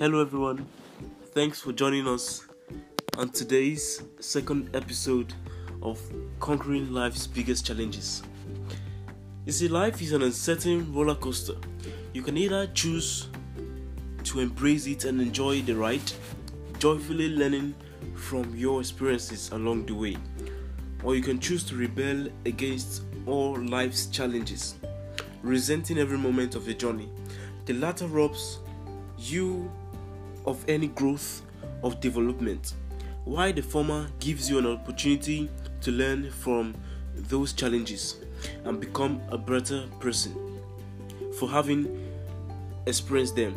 Hello, everyone. Thanks for joining us on today's second episode of Conquering Life's Biggest Challenges. You see, life is an uncertain roller coaster. You can either choose to embrace it and enjoy the ride, joyfully learning from your experiences along the way, or you can choose to rebel against all life's challenges, resenting every moment of the journey. The latter robs you of any growth of development, while the former gives you an opportunity to learn from those challenges and become a better person for having experienced them.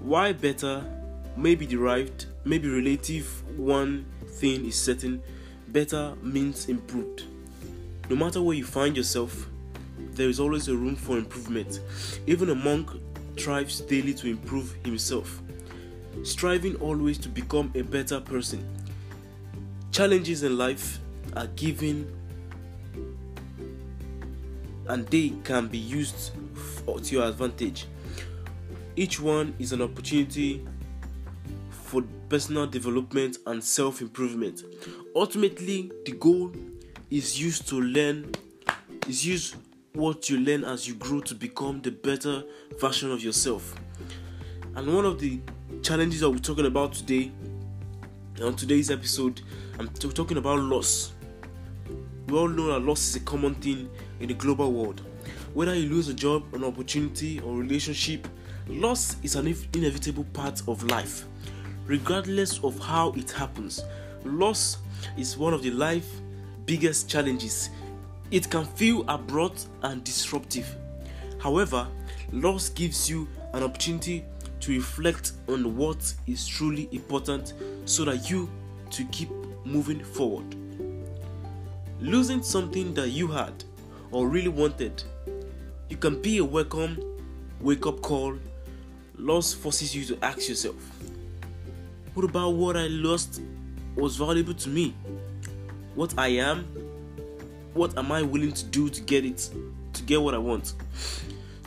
Why better may be derived, may be relative, one thing is certain, better means improved. No matter where you find yourself, there is always a room for improvement. Even a monk strives daily to improve himself striving always to become a better person. Challenges in life are given and they can be used to your advantage. Each one is an opportunity for personal development and self improvement. Ultimately, the goal is used to learn, is use what you learn as you grow to become the better version of yourself. And one of the challenges that we're talking about today on today's episode, I'm t- talking about loss. We all know that loss is a common thing in the global world. Whether you lose a job, an opportunity, or relationship, loss is an inevitable part of life. Regardless of how it happens, loss is one of the life biggest challenges. It can feel abrupt and disruptive. However, loss gives you an opportunity to reflect on what is truly important so that you to keep moving forward. Losing something that you had or really wanted, you can be a welcome wake up call. Loss forces you to ask yourself, what about what I lost was valuable to me? What I am? What am I willing to do to get it, to get what I want?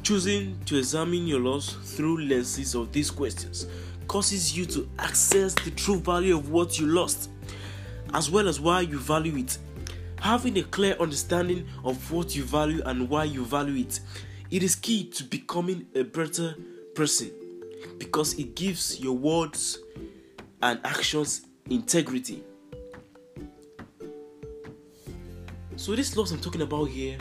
Choosing to examine your loss through lenses of these questions causes you to access the true value of what you lost, as well as why you value it. Having a clear understanding of what you value and why you value it, it is key to becoming a better person because it gives your words and actions integrity. So, this loss I'm talking about here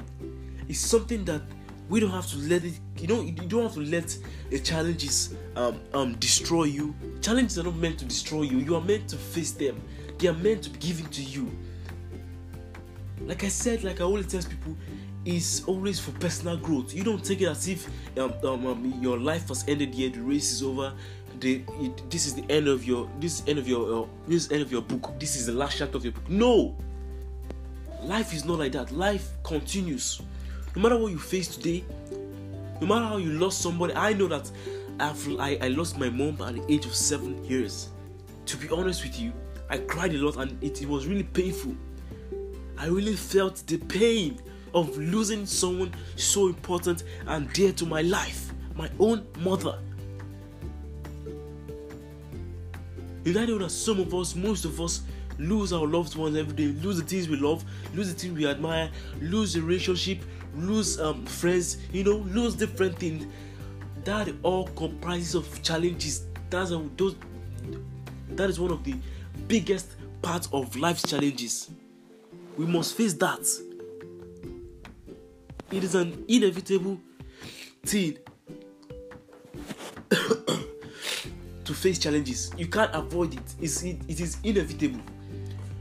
is something that we don't have to let it you know you don't have to let the challenges um, um destroy you. Challenges are not meant to destroy you. You are meant to face them. They are meant to be given to you. Like i said like i always tell people is always for personal growth. You don't take it as if um, um, um, your life has ended here the race is over. The it, this is the end of your this end of your uh, this is end of your book. This is the last chapter of your book. No! Life is not like that. Life continues no matter what you face today, no matter how you lost somebody, I know that I've, I, I lost my mom at the age of seven years. To be honest with you, I cried a lot and it, it was really painful. I really felt the pain of losing someone so important and dear to my life, my own mother. And I know that some of us, most of us, lose our loved ones every day, lose the things we love, lose the things we admire, lose the relationship, lose um, friends, you know, lose different things. That all comprises of challenges. That's a, those. That is one of the biggest parts of life's challenges. We must face that. It is an inevitable thing to face challenges. You can't avoid it. It's, it, it is inevitable.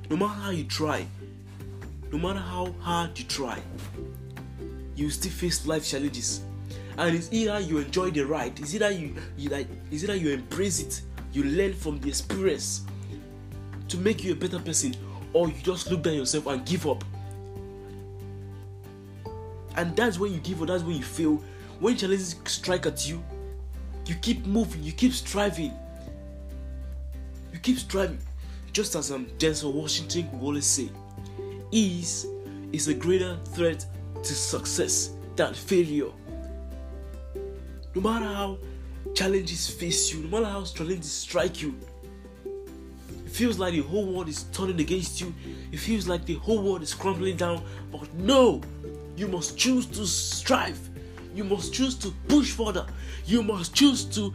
No matter how you try, no matter how hard you try, you still face life challenges. And it's either you enjoy the ride, it's either you, you like, it's either you embrace it, you learn from the experience to make you a better person, or you just look down yourself and give up. And that's when you give up, that's when you fail. When challenges strike at you, you keep moving, you keep striving. You keep striving. Just as um, Denzel Washington would always say, ease is a greater threat to success than failure. No matter how challenges face you, no matter how challenges strike you, it feels like the whole world is turning against you. It feels like the whole world is crumbling down. But no, you must choose to strive. You must choose to push further. You must choose to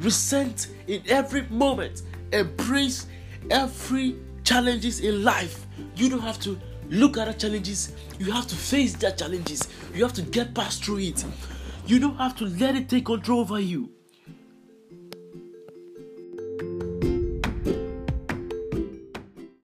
resent in every moment. Embrace every challenges in life. You don't have to look at the challenges. You have to face the challenges. You have to get past through it. You don't have to let it take control over you.